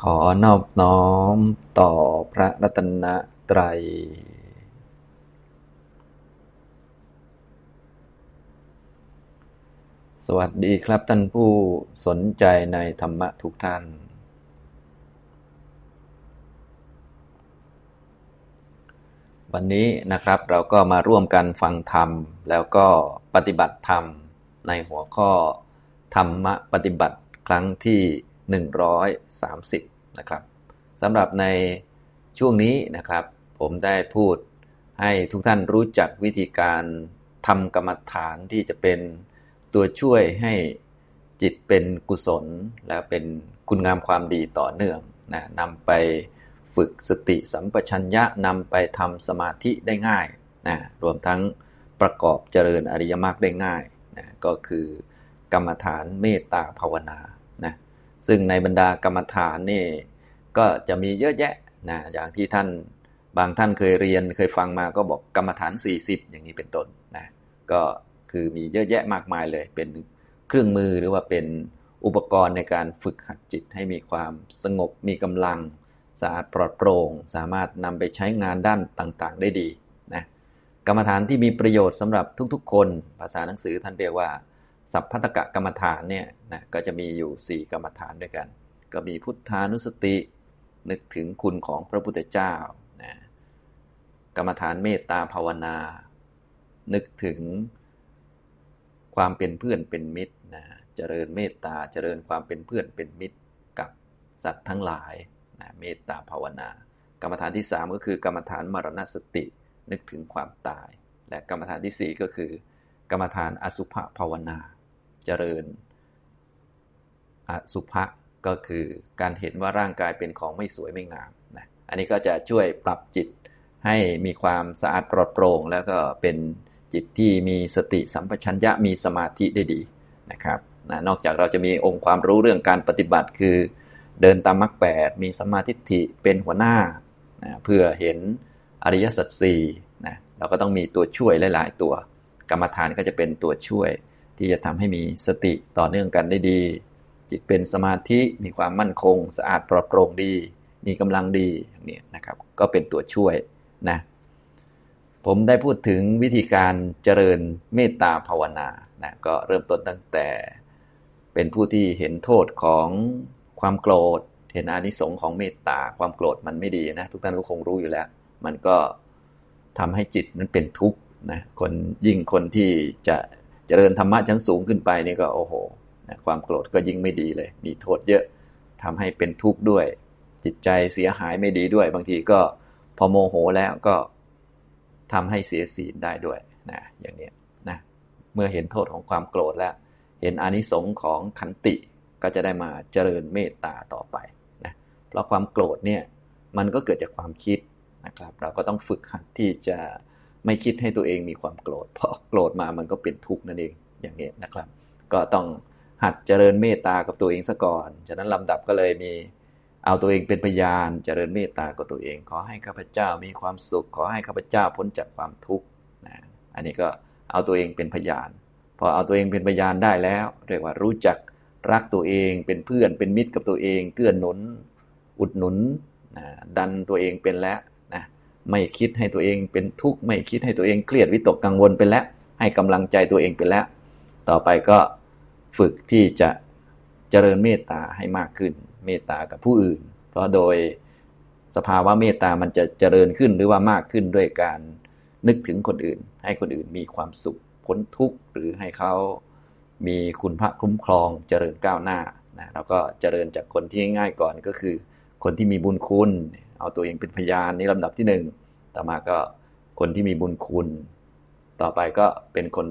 ขอนอบน้อมต่อพระรัตนตรัย สวัสดีครับท่านผู้สนใจในธรรมะทุกท่าน วันนี้นะครับเราก็มาร่วมกันฟังธรรม แล้วก็ปฏิบัติธรรมในหัวข้อธรรมะปฏิบัติครั้งที่ 130 นะครับสำหรับในช่วงนี้นะครับ ผมได้พูดให้ทุกท่านรู้จักวิธีการทำกรรมฐานที่จะเป็นตัวช่วยให้จิตเป็นกุศล และเป็นคุณงามความดีต่อเนื่องนะนำไปฝึกสติสัมปชัญญะนำไปทำสมาธิได้ง่ายนะรวมทั้งประกอบเจริญอริยมรรคได้ง่ายนะก็คือกรรมฐานเมตตาภาวนา ซึ่งในบรรดากรรมฐานนี่ก็จะมีเยอะแยะนะอย่างที่ท่านบางท่านเคยเรียนเคยฟังมาก็บอกกรรมฐาน 40 อย่างนี้เป็นต้นนะก็คือมีเยอะแยะมากมายเลย เป็นเครื่องมือหรือว่าเป็นอุปกรณ์ในการฝึกหัดจิตให้มีความสงบมีกำลังสะอาดปลอดโปร่ง สามารถนำไปใช้งานด้านต่างๆ ได้ดีนะกรรมฐานที่มีประโยชน์สำหรับทุกๆ คน ภาษาหนังสือท่านเรียกว่า สัพพัตกะกรรมฐานเนี่ยนะก็จะมีอยู่ 4 กรรมฐานด้วยกัน ก็มีพุทธานุสติ นึกถึงคุณของพระพุทธเจ้านะกรรมฐานเมตตาภาวนา นึกถึงความเป็นเพื่อนเป็นมิตรนะเจริญเมตตาเจริญความเป็นเพื่อนเป็นมิตรกับสัตว์ทั้งหลายนะเมตตาภาวนา กรรมฐานที่ 3 ก็คือกรรมฐานมรณสติ นึกถึงความตาย และกรรมฐานที่ 4 ก็คือ กรรมฐานอสุภภาวนา เจริญ อสุภะก็คือการเห็นว่าร่างกายเป็นของไม่สวยไม่งามนะอันนี้ก็จะช่วยปรับจิตให้มีความสะอาดปลอดโปร่ง แล้วก็เป็นจิตที่มีสติสัมปชัญญะมีสมาธิได้ดีนะครับนะนอกจากเราจะมีองค์ความรู้เรื่องการปฏิบัติคือ เดินตามมรรคแปดมีสมาธิิเป็นหัวหน้านะเพื่อเห็นอริยสัจสี่นะเราก็ต้องมีตัวช่วยหลาย ๆ ตัว กรรมฐานก็จะเป็นตัวช่วย ที่จะทำให้มีสติต่อเนื่องกันได้ดี จิตเป็นสมาธิมีความมั่นคง สะอาดปลอดโปร่งดี มีกำลังดีอย่างนี้นะครับ ก็เป็นตัวช่วยนะผมได้พูดถึงวิธีการเจริญเมตตาภาวนานะก็เริ่มต้นตั้งแต่เป็นผู้ที่เห็นโทษของความโกรธ เห็นอานิสงส์ของเมตตาความโกรธมันไม่ดีนะ ทุกท่านก็คงรู้อยู่แล้ว มันก็ทำให้จิตมันเป็นทุกข์ นะคนยิ่งคนที่จะเจริญธรรมะชั้นสูงขึ้นไปนี่ก็โอ้โหนะความโกรธก็ยิ่งไม่ดีเลย มีโทษเยอะทำให้เป็นทุกข์ด้วย จิตใจเสียหายไม่ดีด้วย บางทีก็พอโมโหแล้วก็ทำให้เสียศีลได้ด้วยนะอย่างนี้นะเมื่อเห็นโทษของความโกรธแล้ว เห็นอนิสงส์ของขันติก็จะได้มาเจริญเมตตาต่อไปนะเพราะความโกรธเนี่ยมันก็เกิดจากความคิดนะครับ เราก็ต้องฝึกหัดที่จะ ไม่คิดให้ตัวเองมีความโกรธ เพราะโกรธมามันก็เป็นทุกข์นั่นเองอย่างนี้นะครับ ก็ต้องหัดเจริญเมตตากับตัวเองซะก่อน ฉะนั้นลำดับก็เลยมีเอาตัวเองเป็นพยานเจริญเมตตากับตัวเอง ขอให้ข้าพเจ้ามีความสุข ขอให้ข้าพเจ้าพ้นจากความทุกข์นะอันนี้ก็เอาตัวเองเป็นพยานพอเอาตัวเองเป็นพยานได้แล้ว เรียกว่ารู้จักรักตัวเองเป็นเพื่อนเป็นมิตรกับตัวเอง เกื้อนหนุน อุดหนุนนะดันตัวเองเป็นแล้ว ไม่คิดให้ตัวเองเป็นทุกข์ไม่คิดให้ตัวเองเครียดวิตกกังวลเป็นแล้ว ให้กำลังใจตัวเองเป็นแล้ว ต่อไปก็ฝึกที่จะเจริญเมตตาให้มากขึ้น เมตตากับผู้อื่น เพราะโดยสภาวะเมตตามันจะเจริญขึ้นหรือว่ามากขึ้นด้วยการนึกถึงคนอื่น ให้คนอื่นมีความสุขพ้นทุกข์หรือให้เขามีคุณพระคุ้มครองเจริญก้าวหน้านะเราก็เจริญจากคนที่ง่ายก่อนก็คือ คนที่มีบุญคุณ เอาตัวเองเป็นพยานนี่ลำดับที่หนึ่ง ต่อมาก็คนที่มีบุญคุณ ต่อไปก็เป็นคน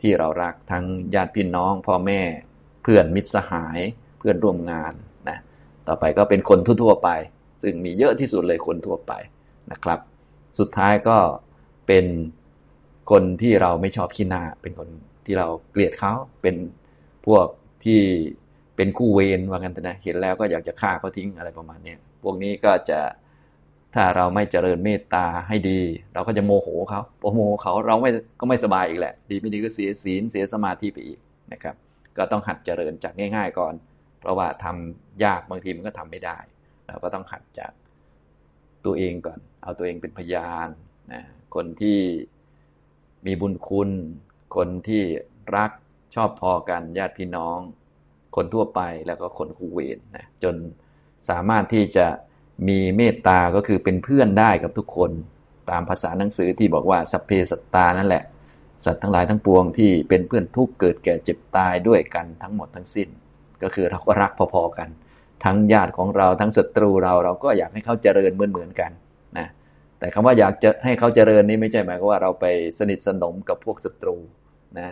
ที่เรารักทั้งญาติพี่น้องพ่อแม่เพื่อนมิตรสหายเพื่อนร่วมงานนะต่อไปก็เป็นคนทั่วๆไป ซึ่งมีเยอะที่สุดเลยคนทั่วไปนะครับ สุดท้ายก็เป็นคนที่เราไม่ชอบขี้หน้า เป็นคนที่เราเกลียดเขาเป็นพวกที่เป็นคู่เวรว่ากันนะเห็นแล้วก็อยากจะฆ่าเขาทิ้งอะไรประมาณนี้พวกนี้ก็จะ ถ้าเราไม่เจริญเมตตาให้ดี เราก็จะโมโหเขาพอโมโหเขาเราไม่ก็ไม่สบายอีกแหละ ดีไม่ดีก็เสียศีลเสียสมาธิไปอีกนะครับ ก็ต้องหัดเจริญจากง่าย ๆ ก่อน เพราะว่าทำยากบางทีมันก็ทำไม่ได้ เราก็ต้องหัดจากตัวเองก่อน เอาตัวเองเป็นพยานนะคนที่มีบุญคุณ คนที่รักชอบพอกันญาติพี่น้อง คนทั่วไปแล้วก็คนคู่เวรนะจนสามารถที่จะ มีเมตตาก็คือเป็นเพื่อนได้กับทุกคนตามภาษาหนังสือที่บอกว่าสัพเพสัตตานั่นแหละ สัตว์ทั้งหลายทั้งปวงที่เป็นเพื่อนทุกเกิดแก่เจ็บตายด้วยกันทั้งหมดทั้งสิ้น ก็คือเราก็รักพอๆกัน ทั้งญาติของเราทั้งศัตรูเราเราก็อยากให้เขาเจริญเหมือนๆกันนะแต่คำว่าอยากจะให้เขาเจริญนี่ไม่ใช่หมายความว่าเราไปสนิทสนมกับพวกศัตรูนะ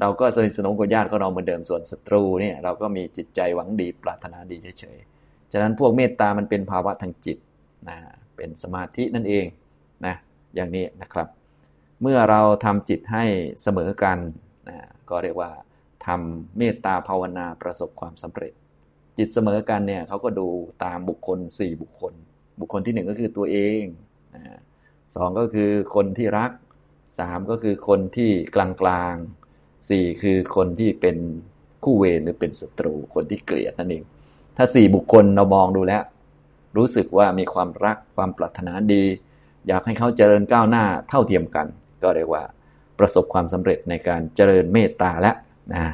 เราก็สนิทสนมกับญาติของเราเหมือนเดิมส่วนศัตรูเนี่ยเราก็มีจิตใจหวังดีปรารถนาดีเฉยๆ ฉะนั้นพวกเมตตามันเป็นภาวะทางจิตนะเป็นสมาธินั่นเองนะอย่างนี้นะครับ เมื่อเราทำจิตให้เสมอกันนะก็เรียกว่าทำเมตตาภาวนาประสบความสำเร็จ จิตเสมอกันเนี่ยเขาก็ดูตามบุคคล 4 บุคคล บุคคลที่ 1 ก็คือตัวเองนะสองก็คือคนที่รักสามก็คือคนที่กลางกลางสี่คือคนที่เป็นคู่เวรหรือเป็นศัตรูคนที่เกลียดนั่นเอง ถ้าสี่บุคคลเรามองดูแล้ว รู้สึกว่ามีความรักความปรารถนาดี อยากให้เขาเจริญก้าวหน้าเท่าเทียมกัน ก็เรียกว่าประสบความสำเร็จในการเจริญเมตตาและนะ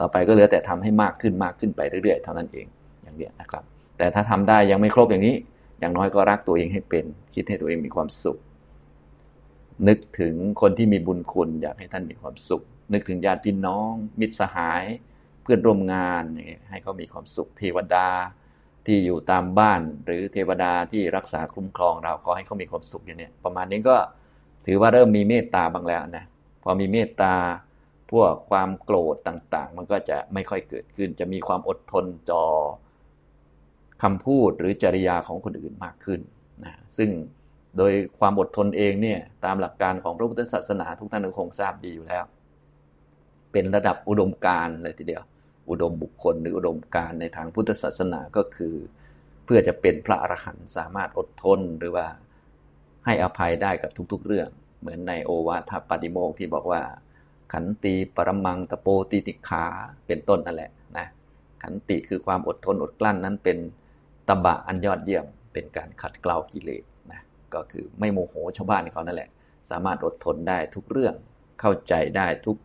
ต่อไปก็เหลือแต่ทำให้มากขึ้นมากขึ้นไปเรื่อยๆ เท่านั้นเองอย่างเดียวนะครับ แต่ถ้าทำได้ยังไม่ครบอย่างนี้ อย่างน้อยก็รักตัวเองให้เป็น คิดให้ตัวเองมีความสุข นึกถึงคนที่มีบุญคุณ อยากให้ท่านมีความสุข นึกถึงญาติพี่น้อง มิตรสหาย เพื่อนร่วมงานให้เขามีความสุขเทวดาที่อยู่ตามบ้าน หรือเทวดาที่รักษาคุ้มครองเราขอให้เขามีความสุขอย่างนี้ประมาณนี้ก็ถือว่าเริ่มมีเมตตาบ้างแล้วนะพอมีเมตตาพวกความโกรธต่างๆ มันก็จะไม่ค่อยเกิดขึ้น จะมีความอดทนจอคำพูดหรือจริยาของคนอื่นมากขึ้นนะซึ่งโดยความอดทนเองเนี่ยตามหลักการของพระพุทธศาสนาทุกท่านคงทราบดีอยู่แล้ว เป็นระดับอุดมการเลยทีเดียว อุดมบุคคลหรืออุดมการในทางพุทธศาสนาก็คือ เพื่อจะเป็นพระอรหันต์สามารถอดทนหรือว่าให้อภัยได้กับทุกๆเรื่อง เหมือนในโอวาทปาติโมกที่บอกว่า ขันติปรมังตะโปติติขาเป็นต้นนั่นแหละนะขันติคือความอดทนอดกลั้นนั้นเป็นตบะอันยอดเยี่ยม เป็นการขัดเกลากิเลสนะก็คือไม่โมโหชาวบ้านเขานั่นแหละ สามารถอดทนได้ทุกเรื่องเข้าใจได้ทุก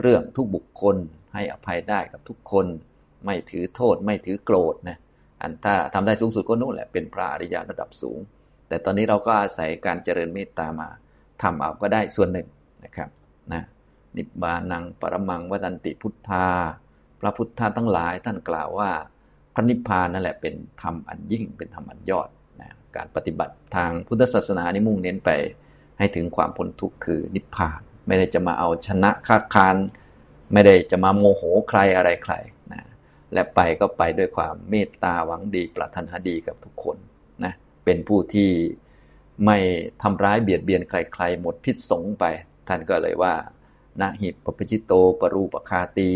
เรื่องทุกบุคคล ให้อภัยได้กับทุกคน ไม่ถือโทษไม่ถือโกรธนะอันถ้าทำได้สูงสุดก็นู่นแหละเป็นพระอริยะระดับสูง แต่ตอนนี้เราก็อาศัยการเจริญเมตตามาทำเอาก็ได้ส่วนหนึ่งนะครับนะนิบานังปรมังวดันติพุทธา พระพุทธาทั้งหลายท่านกล่าวว่าพระนิพพานนั่นแหละเป็นธรรมอันยิ่งเป็นธรรมอันยอดนะการปฏิบัติทางพุทธศาสนานี่มุ่งเน้นไป ให้ถึงความพ้นทุกข์คือนิพพาน ไม่ได้จะมาเอาชนะค้าคาน ไม่ได้จะมาโมโหใครอะไรใครนะและไปก็ไปด้วยความเมตตาหวังดีปรารถนาดีกับทุกคนนะเป็นผู้ที่ไม่ทำร้ายเบียดเบียนใครๆ หมดพิษสงไป ท่านก็เลยว่านะหิปปจิโตปรูปคาตี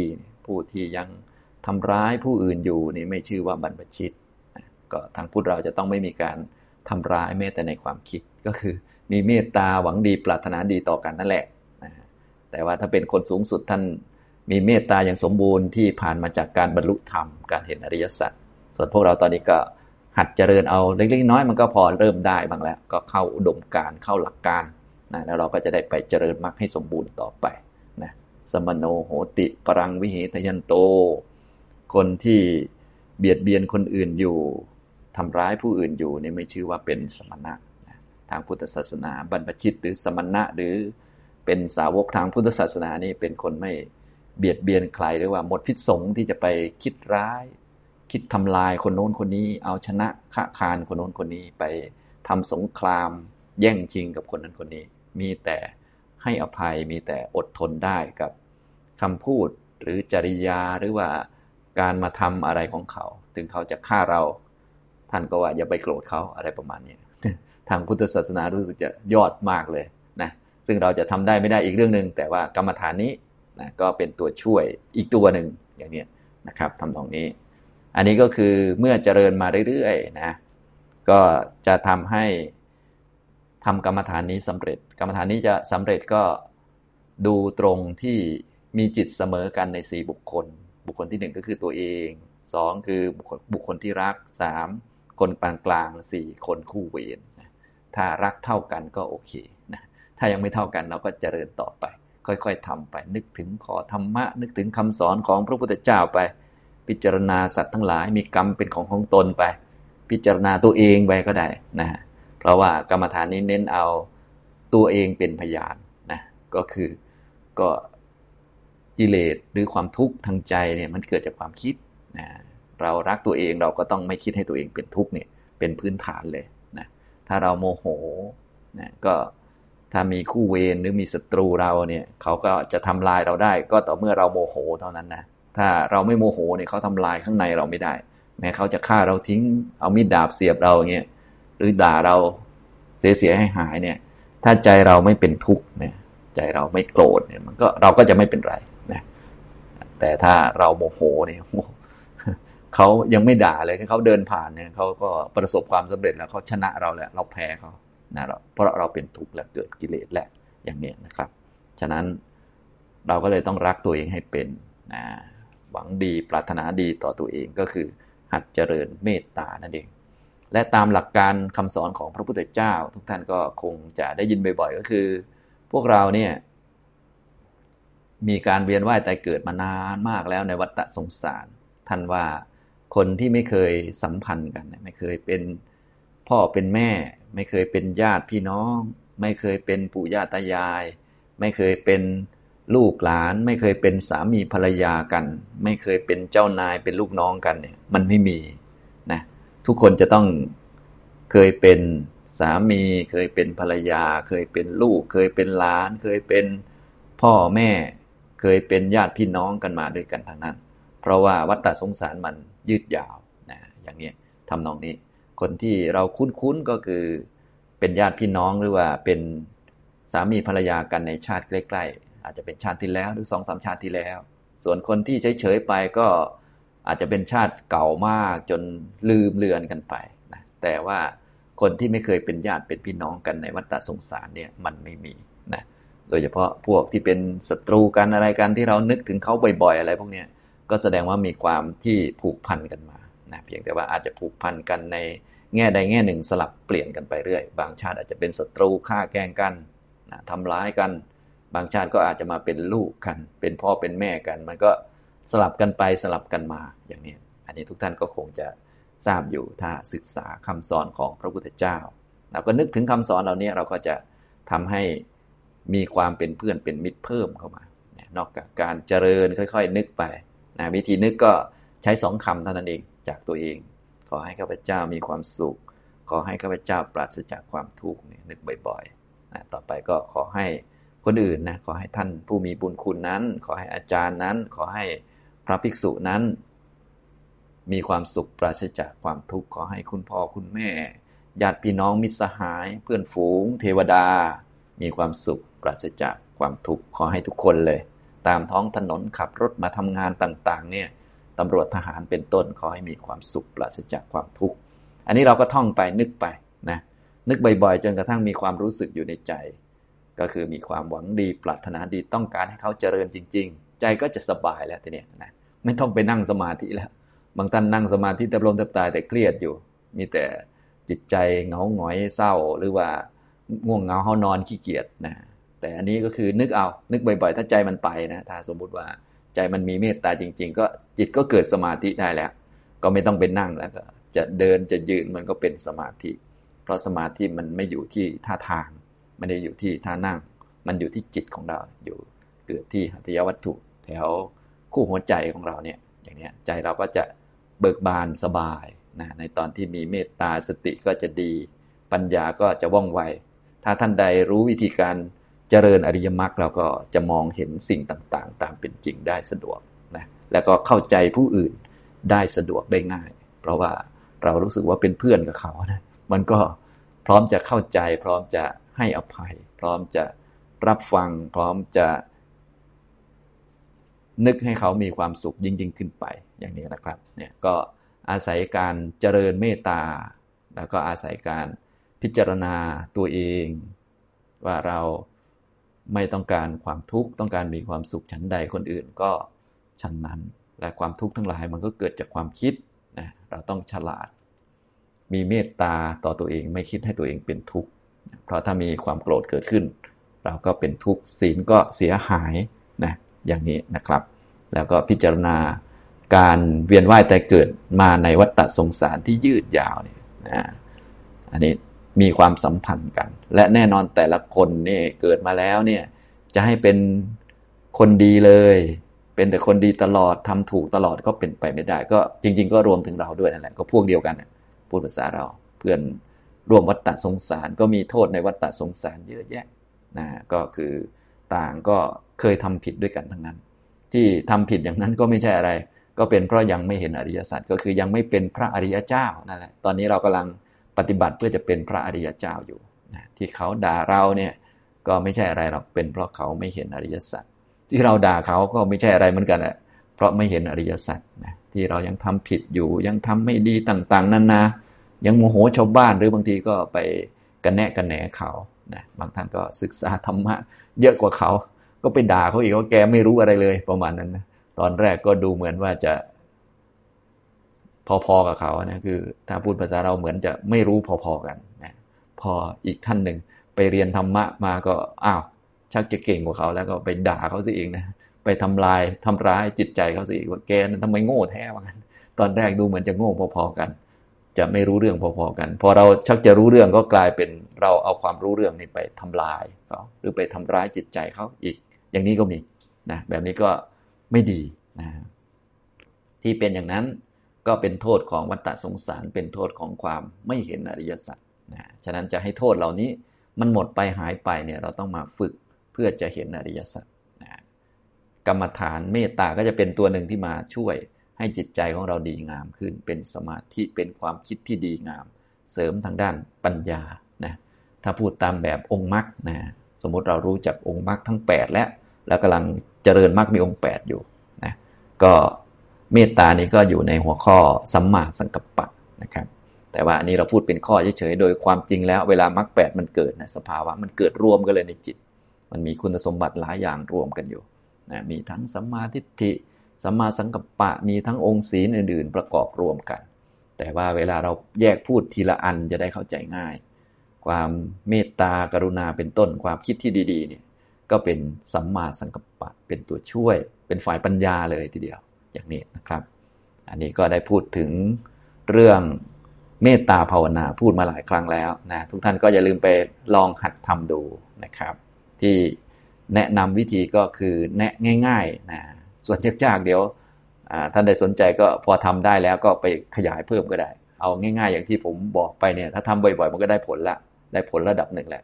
ผู้ที่ยังทำร้ายผู้อื่นอยู่นี่ไม่ชื่อว่าบรรพชิตก็ทางพุทธเราจะต้องไม่มีการทำร้ายแม้แต่ในความคิดก็คือ มีเมตตาหวังดีปรารถนาดีต่อกันนั่นแหละแต่ว่าถ้าเป็นคนสูงสุดท่าน มีเมตตาอย่างสมบูรณ์ที่ผ่านมาจากการบรรลุธรรมการเห็นอริยสัจส่วนพวกเราตอนนี้ก็หัดเจริญเอาเล็กๆน้อยมันก็พอเริ่มได้บ้างแล้ว ก็เข้าอุดมการเข้าหลักการนะแล้วเราก็จะได้ไปเจริญมรรคให้สมบูรณ์ต่อไปนะสมโนโหติปรังวิเหทยันโต คนที่เบียดเบียนคนอื่นอยู่ทำร้ายผู้อื่นอยู่นี่ไม่ชื่อว่าเป็นสมณะทางพุทธศาสนา บรรพชิตหรือสมณะหรือเป็นสาวกทางพุทธศาสนานี่เป็นคนไม่ เบียดเบียนใครหรือว่าหมดพิษสงที่จะไปคิดร้าย คิดทำลายคนโน้นคนนี้ เอาชนะฆ่าคานคนโน้นคนนี้ไปทำสงคราม แย่งชิงกับคนนั้นคนนี้ มีแต่ให้อภัยมีแต่อดทนได้กับคำพูดหรือจริยาหรือว่าการมาทำอะไรของเขา ถึงเขาจะฆ่าเรา ท่านก็ว่าอย่าไปโกรธเขาอะไรประมาณนี้ทางพุทธศาสนารู้สึกจะยอดมากเลยนะซึ่งเราจะทำได้ไม่ได้อีกเรื่องหนึ่งแต่ว่ากรรมฐานนี้ นะก็เป็นตัวช่วยอีกตัวหนึ่งอย่างนี้นะครับทำตรงนี้ อันนี้ก็คือเมื่อเจริญมาเรื่อยๆนะก็จะทำให้ทำกรรมฐานนี้สำเร็จ กรรมฐานนี้จะสำเร็จก็ดูตรงที่มีจิตเสมอกันในสี่บุคคล บุคคลที่หนึ่งก็คือตัวเองสองคือบุคคลบุคคลที่รักสามคนปานกลางสี่คนคู่เวรนถ้ารักเท่ากันก็โอเคนะถ้ายังไม่เท่ากันเราก็เจริญต่อไป ค่อยๆทำไป นึกถึงขอธรรมะ นึกถึงคำสอนของพระพุทธเจ้าไป พิจารณาสัตว์ทั้งหลายมีกรรมเป็นของของตนไป พิจารณาตัวเองไปก็ได้นะเพราะว่ากรรมฐานนี้เน้นเอาตัวเองเป็นพยานนะก็คือก็กิเลสหรือความทุกข์ทางใจเนี่ยมันเกิดจากความคิดนะเรารักตัวเองเราก็ต้องไม่คิดให้ตัวเองเป็นทุกข์เนี่ยเป็นพื้นฐานเลยนะถ้าเราโมโหนะก็ ถ้ามีคู่เวรหรือมีศัตรูเราเนี่ยเขาก็จะทำลายเราได้ ก็ต่อเมื่อเราโมโหเท่านั้นนะถ้าเราไม่โมโหเนี่ยเขาทำลายข้างในเราไม่ได้ แม้เขาจะฆ่าเราทิ้งเอามีดดาบเสียบเราอย่างเงี้ยหรือด่าเราเสียเสียให้หายเนี่ย ถ้าใจเราไม่เป็นทุกข์เนี่ยใจเราไม่โกรธเนี่ยมันก็เราก็จะไม่เป็นไรนะแต่ถ้าเราโมโหเนี่ยเขายังไม่ด่าเลยเขาเดินผ่านเนี่ยเขาก็ประสบความสำเร็จแล้วเขาชนะเราแล้วเราแพ้เขา นะเราเพราะเราเป็นทุกข์และเกิดกิเลสแหละอย่างนี้นะครับ ฉะนั้นเราก็เลยต้องรักตัวเองให้เป็นนะหวังดีปรารถนาดีต่อตัวเองก็คือ หัดเจริญเมตตานั่นเอง และตามหลักการคำสอนของพระพุทธเจ้า ทุกท่านก็คงจะได้ยินบ่อยๆ ก็คือ พวกเราเนี่ยมีการเวียนว่ายตายเกิดมานานมากแล้วในวัฏสงสาร ท่านว่าคนที่ไม่เคยสัมพันธ์กัน ไม่เคยเป็นพ่อเป็นแม่ ไม่เคยเป็นญาติพี่น้อง ไม่เคยเป็นปู่ย่าตายาย ไม่เคยเป็นลูกหลาน ไม่เคยเป็นสามีภรรยากัน ไม่เคยเป็นเจ้านายเป็นลูกน้องกันเนี่ยมันไม่มีนะทุกคนจะต้องเคยเป็นสามี เคยเป็นภรรยา เคยเป็นลูก เคยเป็นหลาน เคยเป็นพ่อแม่ เคยเป็นญาติพี่น้องกันมาด้วยกันทางนั้น เพราะว่าวัฏฏสงสารมันยืดยาวนะอย่างนี้ทำนองนี้ คนที่เราคุ้นๆก็คือเป็นญาติพี่น้องหรือว่าเป็นสามีภรรยากันในชาติใกล้ ๆ อาจจะเป็นชาติที่แล้วหรือสองสามชาติที่แล้ว ส่วนคนที่เฉยๆไปก็อาจจะเป็นชาติเก่ามากจนลืมเลือนกันไปนะแต่ว่าคนที่ไม่เคยเป็นญาติเป็นพี่น้องกันในวัฏสงสารเนี่ยมันไม่มีนะโดยเฉพาะพวกที่เป็นศัตรูกันอะไรกันที่เรานึกถึงเขาบ่อยๆ อะไรพวกนี้ก็แสดงว่ามีความที่ผูกพันกันมานะเพียงแต่ว่าอาจจะผูกพันกันใน แง่ใดแง่หนึ่งสลับเปลี่ยนกันไปเรื่อย บางชาติอาจจะเป็นศัตรูฆ่าแกล้งกันนะทำร้ายกัน บางชาติก็อาจจะมาเป็นลูกกัน เป็นพ่อเป็นแม่กัน มันก็สลับกันไปสลับกันมาอย่างนี้ อันนี้ทุกท่านก็คงจะทราบอยู่ถ้าศึกษาคำสอนของพระพุทธเจ้า เราก็นึกถึงคำสอนเหล่านี้เราก็จะทำให้มีความเป็นเพื่อนเป็นมิตรเพิ่มเข้ามา นอกจากการเจริญค่อย ๆ นึกไปนะวิธีนึกก็ใช้สองคำเท่านั้นเองจากตัวเอง ขอให้ข้าพเจ้ามีความสุข ขอให้ข้าพเจ้าปราศจากความทุกข์นึกบ่อยๆนะต่อไปก็ขอให้คนอื่นนะขอให้ท่านผู้มีบุญคุณนั้น ขอให้อาจารย์นั้น ขอให้พระภิกษุนั้น มีความสุขปราศจากความทุกข์ขอให้คุณพ่อคุณแม่ญาติพี่น้องมิตรสหาย เพื่อนฝูง เทวดา มีความสุขปราศจากความทุกข์ขอให้ทุกคนเลย ตามท้องถนนขับรถมาทำงานต่าง ๆ เนี่ย ตำรวจทหารเป็นต้นขอให้มีความสุขปราศจากความทุกข์อันนี้เราก็ท่องไปนึกไปนะนึกบ่อยๆ จนกระทั่งมีความรู้สึกอยู่ในใจ ก็คือมีความหวังดีปรารถนาดีต้องการให้เขาเจริญจริง ๆ ใจก็จะสบายแล้วทีเนี้ยนะไม่ต้องไปนั่งสมาธิแล้ว บางท่านนั่งสมาธิแต่ลมแทบตายแต่เครียดอยู่ มีแต่จิตใจเหงาหงอยเศร้าหรือว่าง่วงเหงาเฮานอนขี้เกียจนะแต่อันนี้ก็คือนึกเอานึกบ่อยๆ ถ้าใจมันไปนะถ้าสมมุติว่า ใจมันมีเมตตาจริง ๆ ก็จิตก็เกิดสมาธิได้แล้ว ก็ไม่ต้องไปนั่งแล้วก็จะเดินจะยืนมันก็เป็นสมาธิ เพราะสมาธิมันไม่อยู่ที่ท่าทางไม่ได้อยู่ที่ท่านั่ง มันอยู่ที่จิตของเราอยู่เกิดที่หัตถยวัตถุ แถวคู่หัวใจของเราเนี่ยอย่างนี้ใจเราก็จะเบิกบานสบายนะในตอนที่มีเมตตาสติก็จะดี ปัญญาก็จะว่องไว ถ้าท่านใดรู้วิธีการ เจริญอริยมรรคเราก็จะมองเห็นสิ่งต่างๆ ตามเป็นจริงได้สะดวกนะแล้วก็เข้าใจผู้อื่นได้สะดวกได้ง่าย เพราะว่าเรารู้สึกว่าเป็นเพื่อนกับเขานะมันก็พร้อมจะเข้าใจ พร้อมจะให้อภัย พร้อมจะรับฟัง พร้อมจะ นึกให้เขามีความสุขยิ่งยิ่งขึ้นไปอย่างนี้นะครับเนี่ยก็อาศัยการเจริญเมตตา แล้วก็อาศัยการพิจารณาตัวเอง ว่าเรา ไม่ต้องการความทุกข์ต้องการมีความสุขชั้นใดคนอื่นก็ชั้นนั้น และความทุกข์ทั้งหลายมันก็เกิดจากความคิดนะเราต้องฉลาด มีเมตตาต่อตัวเองไม่คิดให้ตัวเองเป็นทุกข์เพราะถ้ามีความโกรธเกิดขึ้น เราก็เป็นทุกข์ศีลก็เสียหายนะอย่างนี้นะครับ แล้วก็พิจารณาการเวียนว่ายแต่เกิดมาในวัฏสงสารที่ยืดยาวเนี่ยนะอันนี้ มีความสัมพันธ์กัน และแน่นอนแต่ละคนนี่เกิดมาแล้วเนี่ยจะให้เป็นคนดีเลย เป็นแต่คนดีตลอดทำถูกตลอดก็เป็นไปไม่ได้ ก็จริง ๆ ก็รวมถึงเราด้วยนั่นแหละก็พวกเดียวกันพูดภาษาเราเพื่อนร่วมวัฏฏะสงสาร ก็มีโทษในวัฏฏะสงสารเยอะแยะนะก็คือต่างก็เคยทำผิดด้วยกันทั้งนั้น ที่ทำผิดอย่างนั้นก็ไม่ใช่อะไร ก็เป็นเพราะยังไม่เห็นอริยสัจก็คือยังไม่เป็นพระอริยเจ้านั่นแหละตอนนี้เรากำลัง ปฏิบัติเพื่อจะเป็นพระอริยเจ้าอยู่นะที่เขาด่าเราเนี่ยก็ไม่ใช่อะไรหรอกเป็นเพราะเขาไม่เห็นอริยสัจที่เราด่าเขาก็ไม่ใช่อะไรเหมือนกันแหละเพราะไม่เห็นอริยสัจนะที่เรายังทำผิดอยู่ยังทำไม่ดีต่าง ๆนั่นนะยังโมโหชาวบ้านหรือบางทีก็ไปกันแนะกันแหนเขานะบางท่านก็ศึกษาธรรมะเยอะกว่าเขา ก็ไปด่าเขาอีกว่าแกไม่รู้อะไรเลยประมาณนั้นนะตอนแรกก็ดูเหมือนว่าจะ พอๆกับเขานะคือถ้าพูดภาษาเราเหมือนจะไม่รู้พอๆกันนะพออีกท่านหนึ่งไปเรียนธรรมะมาก็อ้าวชักจะเก่งกว่าเขาแล้วก็ไปด่าเขาสิเองนะไปทำลายทำร้ายจิตใจเขาสิว่าแกนั้นทำไมโง่แท้ว่างั้นตอนแรกดูเหมือนจะโง่พอๆกัน จะไม่รู้เรื่องพอๆกัน พอเราชักจะรู้เรื่องก็กลายเป็นเราเอาความรู้เรื่องนี้ไปทำลายเขาหรือไปทำร้ายจิตใจเขาอีก อย่างนี้ก็มีนะแบบนี้ก็ไม่ดีนะที่เป็นอย่างนั้น ก็เป็นโทษของวัฏสงสาร เป็นโทษของความไม่เห็นอริยสัจนะฉะนั้นจะให้โทษเหล่านี้มันหมดไปหายไปเนี่ยเราต้องมาฝึกเพื่อจะเห็นอริยสัจนะกรรมฐานเมตตาก็จะเป็นตัวหนึ่งที่มาช่วยให้จิตใจของเราดีงามขึ้น เป็นสมาธิเป็นความคิดที่ดีงาม เสริมทางด้านปัญญานะถ้าพูดตามแบบองค์มรรคนะสมมติเรารู้จักองค์มรรคทั้ง 8 แล้ว แล้วกำลังเจริญมรรคมีองค์ 8 อยู่นะก็ เมตตานี้ก็อยู่ในหัวข้อสัมมาสังกัปปะนะครับ แต่ว่าอันนี้เราพูดเป็นข้อเฉยๆ โดยความจริงแล้วเวลามรรคแปดมันเกิดนะสภาวะมันเกิดรวมกันเลยในจิต มันมีคุณสมบัติหลายอย่างรวมกันอยู่นะมีทั้งสัมมาทิฏฐิสัมมาสังกัปปะมีทั้งองค์ศีลอื่น ๆ ประกอบรวมกัน แต่ว่าเวลาเราแยกพูดทีละอันจะได้เข้าใจง่าย ความเมตตากรุณาเป็นต้นความคิดที่ดีๆเนี่ยก็เป็นสัมมาสังกัปปะเป็นตัวช่วย เป็นฝ่ายปัญญาเลยทีเดียว อย่างนี้นะครับ อันนี้ก็ได้พูดถึงเรื่องเมตตาภาวนาพูดมาหลายครั้งแล้วนะทุกท่านก็อย่าลืมไปลองหัดทำดูนะครับ ที่แนะนำวิธีก็คือแนะง่ายๆนะส่วนยากๆเดี๋ยวท่านใดสนใจก็พอทำได้แล้วก็ไปขยายเพิ่มก็ได้ เอาง่าย ๆ อย่างที่ผมบอกไปเนี่ยถ้าทำบ่อยๆมันก็ได้ผลละได้ผลระดับหนึ่งแหละ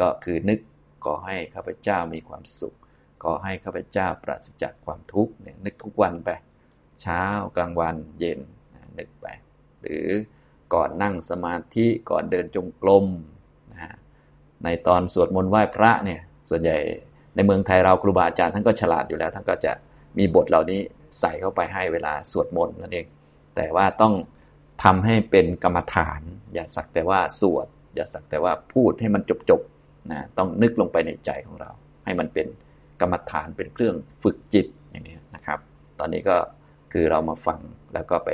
ก็คือนึกขอให้ข้าพเจ้ามีความสุข ขอให้ข้าพเจ้าปราศจากความทุกข์เนี่ยนึกทุกวันไป เช้ากลางวันเย็นนึกไป หรือก่อนนั่งสมาธิก่อนเดินจงกรมนะในตอนสวดมนต์ไหว้พระเนี่ยส่วนใหญ่ในเมืองไทยเราครูบาอาจารย์ท่านก็ฉลาดอยู่แล้วท่านก็จะมีบทเหล่านี้ใส่เข้าไปให้เวลาสวดมนต์นั่นเอง แต่ว่าต้องทำให้เป็นกรรมฐาน อย่าสักแต่ว่าสวด อย่าสักแต่ว่าพูดให้มันจบๆนะต้องนึกลงไปในใจของเรา ให้มันเป็น กรรมฐานเป็นเครื่องฝึกจิตอย่างนี้นะครับ ตอนนี้ก็คือเรามาฟังแล้วก็ไป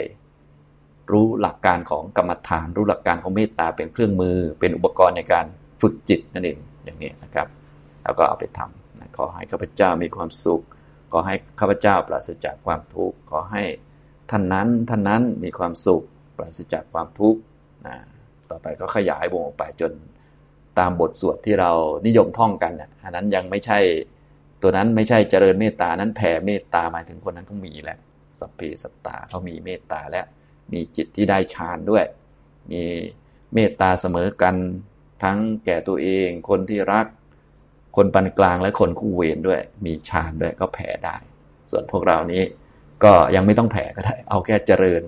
รู้หลักการของกรรมฐาน รู้หลักการของเมตตาเป็นเครื่องมือ เป็นอุปกรณ์ในการฝึกจิตนั่นเองอย่างนี้นะครับ แล้วก็เอาไปทำนะขอให้ข้าพเจ้ามีความสุข ขอให้ข้าพเจ้าปราศจากความทุกข์ขอให้ท่านนั้นท่านนั้นมีความสุข ปราศจากความทุกข์นะต่อไปก็ขยายวงออกไปจนตามบทสวดที่เรานิยมท่องกันนะอันนั้นยังไม่ใช่ ตัวนั้นไม่ใช่เจริญเมตตานั้นแผ่เมตตาหมายถึงคนนั้นเขามีแล้วสัพเพสัตตาเขามีเมตตาแล้ว มีจิตที่ได้ฌานด้วย มีเมตตาเสมอกันทั้งแก่ตัวเอง คนที่รัก คนปานกลางและคนคู่เวรด้วย มีฌานด้วยก็แผ่ได้ ส่วนพวกเรานี้ก็ยังไม่ต้องแผ่ก็ได้ เอาแค่เจริญ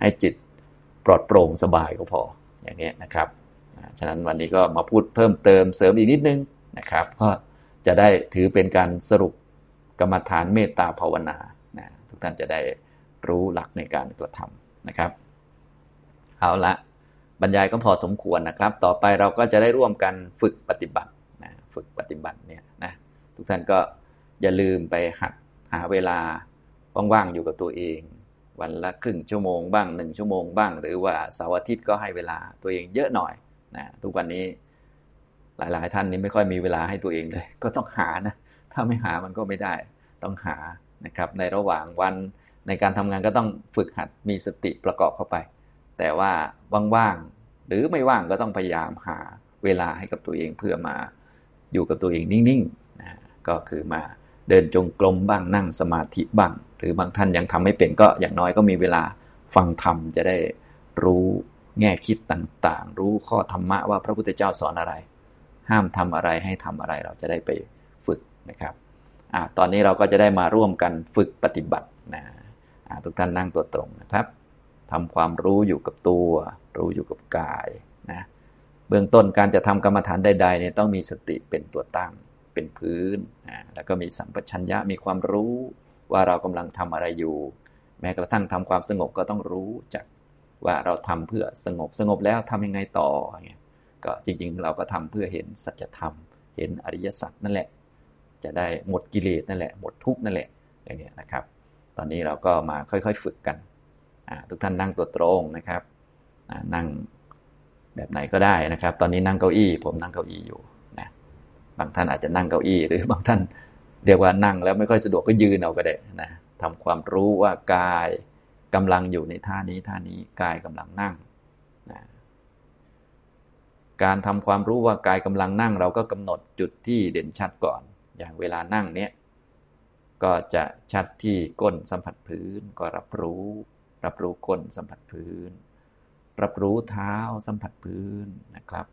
ให้จิตปลอดโปร่งสบายก็พออย่างนี้นะครับ ฉะนั้นวันนี้ก็มาพูดเพิ่มเติมเสริมอีกนิดนึงนะครับ ก็ จะได้ถือเป็นการสรุปกรรมฐานเมตตาภาวนานะทุกท่านจะได้รู้หลักในการกระทำนะครับ เอาละบรรยายก็พอสมควรนะครับ ต่อไปเราก็จะได้ร่วมกันฝึกปฏิบัตินะฝึกปฏิบัติเนี่ยนะทุกท่านก็อย่าลืมไปหัดหาเวลาว่างๆอยู่กับตัวเอง วันละครึ่งชั่วโมงบ้างหนึ่งชั่วโมงบ้าง หรือว่าเสาร์อาทิตย์ก็ให้เวลาตัวเองเยอะหน่อยนะทุกวันนี้ หลาย ๆ ท่านนี้ไม่ค่อยมีเวลาให้ตัวเองเลย ก็ต้องหานะ ถ้าไม่หามันก็ไม่ได้ ต้องหานะครับ ในระหว่างวันในการทำงานก็ต้องฝึกหัดมีสติประกอบเข้าไป แต่ว่าว่างๆหรือไม่ว่างก็ต้องพยายามหาเวลาให้กับตัวเองเพื่อมาอยู่กับตัวเองนิ่งๆนะก็คือมาเดินจงกรมบ้างนั่งสมาธิบ้าง หรือบางท่านยังทำไม่เป็นก็อย่างน้อยก็มีเวลาฟังธรรมจะได้รู้แง่คิดต่างๆ รู้ข้อธรรมะว่าพระพุทธเจ้าสอนอะไร ห้ามทำอะไรให้ทำอะไรเราจะได้ไปฝึกนะครับอตอนนี้เราก็จะได้มาร่วมกันฝึกปฏิบัตินะทุกท่านนั่งตัวตรงนะครับทำความรู้อยู่กับตัว รู้อยู่กับกายนะเบื้องต้นการจะทำกรรมฐานใดๆเนี่ยต้องมีสติเป็นตัวตั้งเป็นพื้นนะแล้วก็มีสัมปชัญญะมีความรู้ว่าเรากำลังทำอะไรอยู่ แม้กระทั่งทำความสงบก็ต้องรู้จักว่าเราทำเพื่อสงบสงบแล้วทำยังไงต่อเงี้ย ก็จริงๆ เราก็ทำเพื่อเห็นสัจธรรม เห็นอริยสัจนั่นแหละ จะได้หมดกิเลสนั่นแหละ หมดทุกข์นั่นแหละอย่างนี้นะครับ ตอนนี้เราก็มาค่อยๆฝึกกัน ทุกท่านนั่งตัวตรงนะครับ นั่งแบบไหนก็ได้นะครับ ตอนนี้นั่งเก้าอี้ ผมนั่งเก้าอี้อยู่นะบางท่านอาจจะนั่งเก้าอี้ หรือบางท่านเรียกว่านั่งแล้วไม่ค่อยสะดวกก็ยืนเอาก็ได้นะทำความรู้ว่ากายกำลังอยู่ในท่านี้ท่านี้กายกำลังนั่งนะ การทำความรู้ว่ากายกำลังนั่ง เราก็กำหนดจุดที่เด่นชัดก่อน อย่างเวลานั่งเนี้ยก็จะชัดที่ก้นสัมผัสพื้นก็รับรู้ รับรู้ก้นสัมผัสพื้น รับรู้เท้าสัมผัสพื้นนะครับ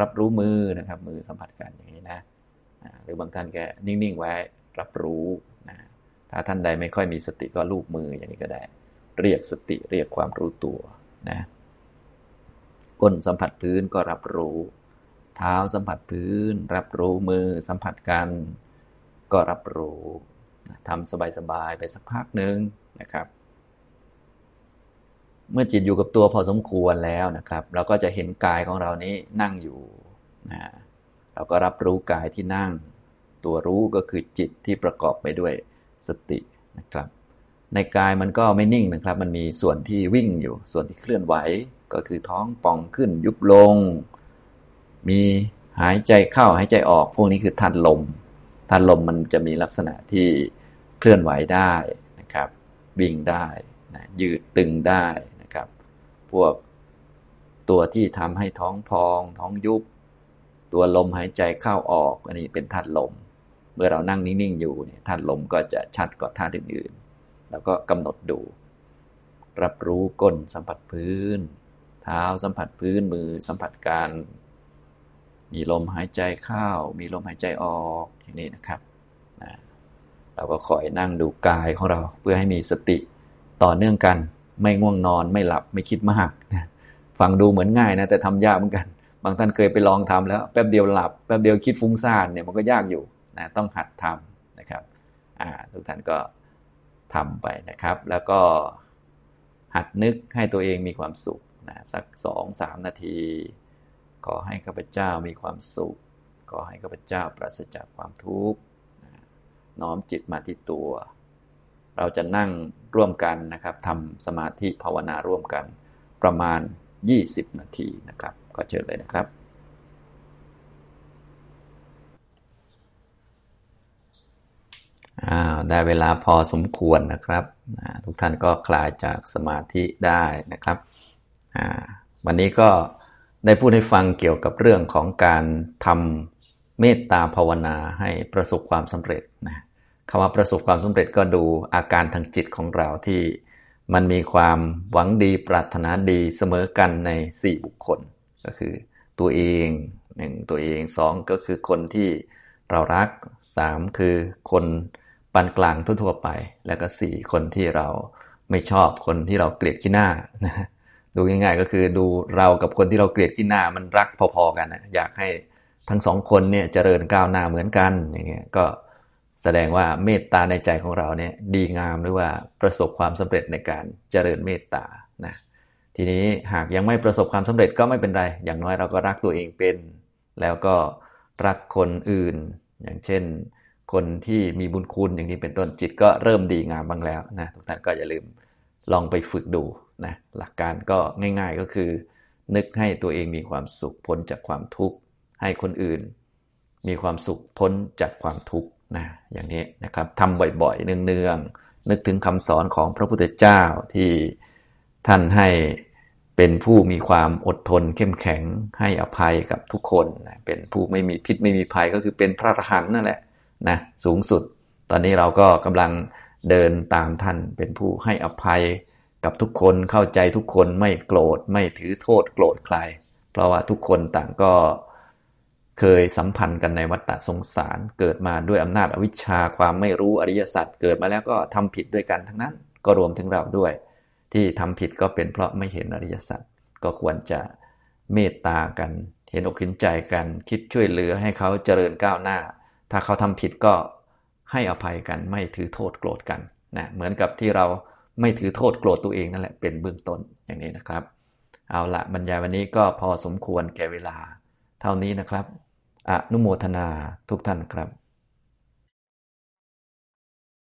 รับรู้มือนะครับ มือสัมผัสกันอย่างนี้นะหรือบางท่านแกนิ่งๆไว้ รับรู้นะถ้าท่านใดไม่ค่อยมีสติก็ลูบมืออย่างนี้ก็ได้ เรียกสติเรียกความรู้ตัวนะ ก้นสัมผัสพื้นก็รับรู้ เท้าสัมผัสพื้น รับรู้มือสัมผัสกันก็รับรู้ทำสบายๆไปสักพักหนึ่งนะครับ เมื่อจิตอยู่กับตัวพอสมควรแล้วนะครับ เราก็จะเห็นกายของเรานี้นั่งอยู่นะเราก็รับรู้กายที่นั่ง ตัวรู้ก็คือจิตที่ประกอบไปด้วยสตินะครับ ในกายมันก็ไม่นิ่งนะครับ มันมีส่วนที่วิ่งอยู่ ส่วนที่เคลื่อนไหว ก็คือท้องป่องขึ้นยุบลง มีหายใจเข้าหายใจออก พวกนี้คือธาตุลมธาตุลมมันจะมีลักษณะที่เคลื่อนไหวได้นะครับ วิ่งได้นะยืดตึงได้นะครับ พวกตัวที่ทำให้ท้องพอง ท้องยุบ ตัวลมหายใจเข้าออก อันนี้เป็นธาตุลม เมื่อเรานั่งนิ่งๆอยู่เนี่ยธาตุลมก็จะชัดกว่าธาตุอื่นๆ แล้วก็กำหนดดู รับรู้ก้นสัมผัสพื้น เท้า สัมผัสพื้นมือสัมผัสการ มีลมหายใจเข้า มีลมหายใจออกอย่างนี้นะครับนะเราก็คอยนั่งดูกายของเราเพื่อให้มีสติต่อเนื่องกัน ไม่ง่วงนอนไม่หลับไม่คิดมากนะฟังดูเหมือนง่ายนะแต่ทำยากเหมือนกัน บางท่านเคยไปลองทำแล้วแป๊บเดียวหลับแป๊บเดียวคิดฟุ้งซ่านเนี่ยมันก็ยากอยู่นะต้องหัดทำนะครับอ่าทุกท่านก็ทำไปนะครับ แล้วก็หัดนึกให้ตัวเองมีความสุข นะสักสองสามนาที ขอให้ข้าพเจ้ามีความสุข ขอให้ข้าพเจ้าปราศจากความทุกข์น้อมจิตมาที่ตัว เราจะนั่งร่วมกันนะครับทำสมาธิภาวนาร่วมกันประมาณ 20 นาทีนะครับ ก็เชิญเลยนะครับได้เวลาพอสมควรนะครับ ทุกท่านก็คลายจากสมาธิได้นะครับ วันนี้ก็ได้พูดให้ฟังเกี่ยวกับเรื่องของการทำเมตตาภาวนาให้ประสบความสำเร็จนะคำว่าประสบความสำเร็จก็ดูอาการทางจิตของเราที่มันมีความหวังดีปรารถนาดีเสมอกันใน 4 บุคคล ก็คือตัวเองหนึ่งตัวเองสองก็คือคนที่เรารักสามคือคนปานกลางทั่วๆไป แล้วก็สี่คนที่เราไม่ชอบคนที่เราเกลียดขี้หน้านะ ดูง่ายๆ ก็คือดูเรากับคนที่เราเกลียดขี้หน้ามันรักพอๆกันนะอยากให้ทั้งสองคนเนี่ยเจริญก้าวหน้าเหมือนกันอย่างเงี้ยก็แสดงว่าเมตตาในใจของเราเนี่ยดีงามหรือว่าประสบความสำเร็จในการเจริญเมตตานะทีนี้หากยังไม่ประสบความสำเร็จก็ไม่เป็นไร อย่างน้อยเราก็รักตัวเองเป็น แล้วก็รักคนอื่น อย่างเช่น คนที่มีบุญคุณอย่างนี้เป็นต้นจิตก็เริ่มดีงามบ้างแล้วนะทุกท่านก็อย่าลืมลองไปฝึกดู นะหลักการก็ง่ายๆก็คือ นึกให้ตัวเองมีความสุขพ้นจากความทุกข์ ให้คนอื่น มีความสุขพ้นจากความทุกข์นะอย่างนี้นะครับทำบ่อยๆ เนืองๆ นึกถึงคำสอนของพระพุทธเจ้าที่ท่านให้เป็นผู้มีความอดทนเข้มแข็งให้อภัยกับทุกคนนะเป็นผู้ไม่มีพิษไม่มีภัยก็คือเป็นพระอรหันต์นั่นแหละนะสูงสุด ตอนนี้เราก็กำลังเดินตามท่านเป็นผู้ให้อภัย กับทุกคนเข้าใจทุกคนไม่โกรธไม่ถือโทษโกรธใคร เพราะว่าทุกคนต่างก็เคยสัมพันธ์กันในวัฏฏะสงสารเกิดมาด้วยอำนาจอวิชชาความไม่รู้อริยสัจเกิดมาแล้วก็ทำผิดด้วยกันทั้งนั้น ก็รวมถึงเราด้วย ที่ทำผิดก็เป็นเพราะไม่เห็นอริยสัจก็ควรจะเมตตากัน เห็นอกเห็นใจกัน คิดช่วยเหลือให้เขาเจริญก้าวหน้า ถ้าเขาทำผิดก็ให้อภัยกันไม่ถือโทษโกรธกันนะเหมือนกับที่เรา ไม่ถือโทษโกรธตัวเองนั่นแหละเป็นเบื้องต้นอย่างนี้นะครับ เอาละบรรยายวันนี้ก็พอสมควรแก่เวลา เท่านี้นะครับอนุโมทนาทุกท่านครับ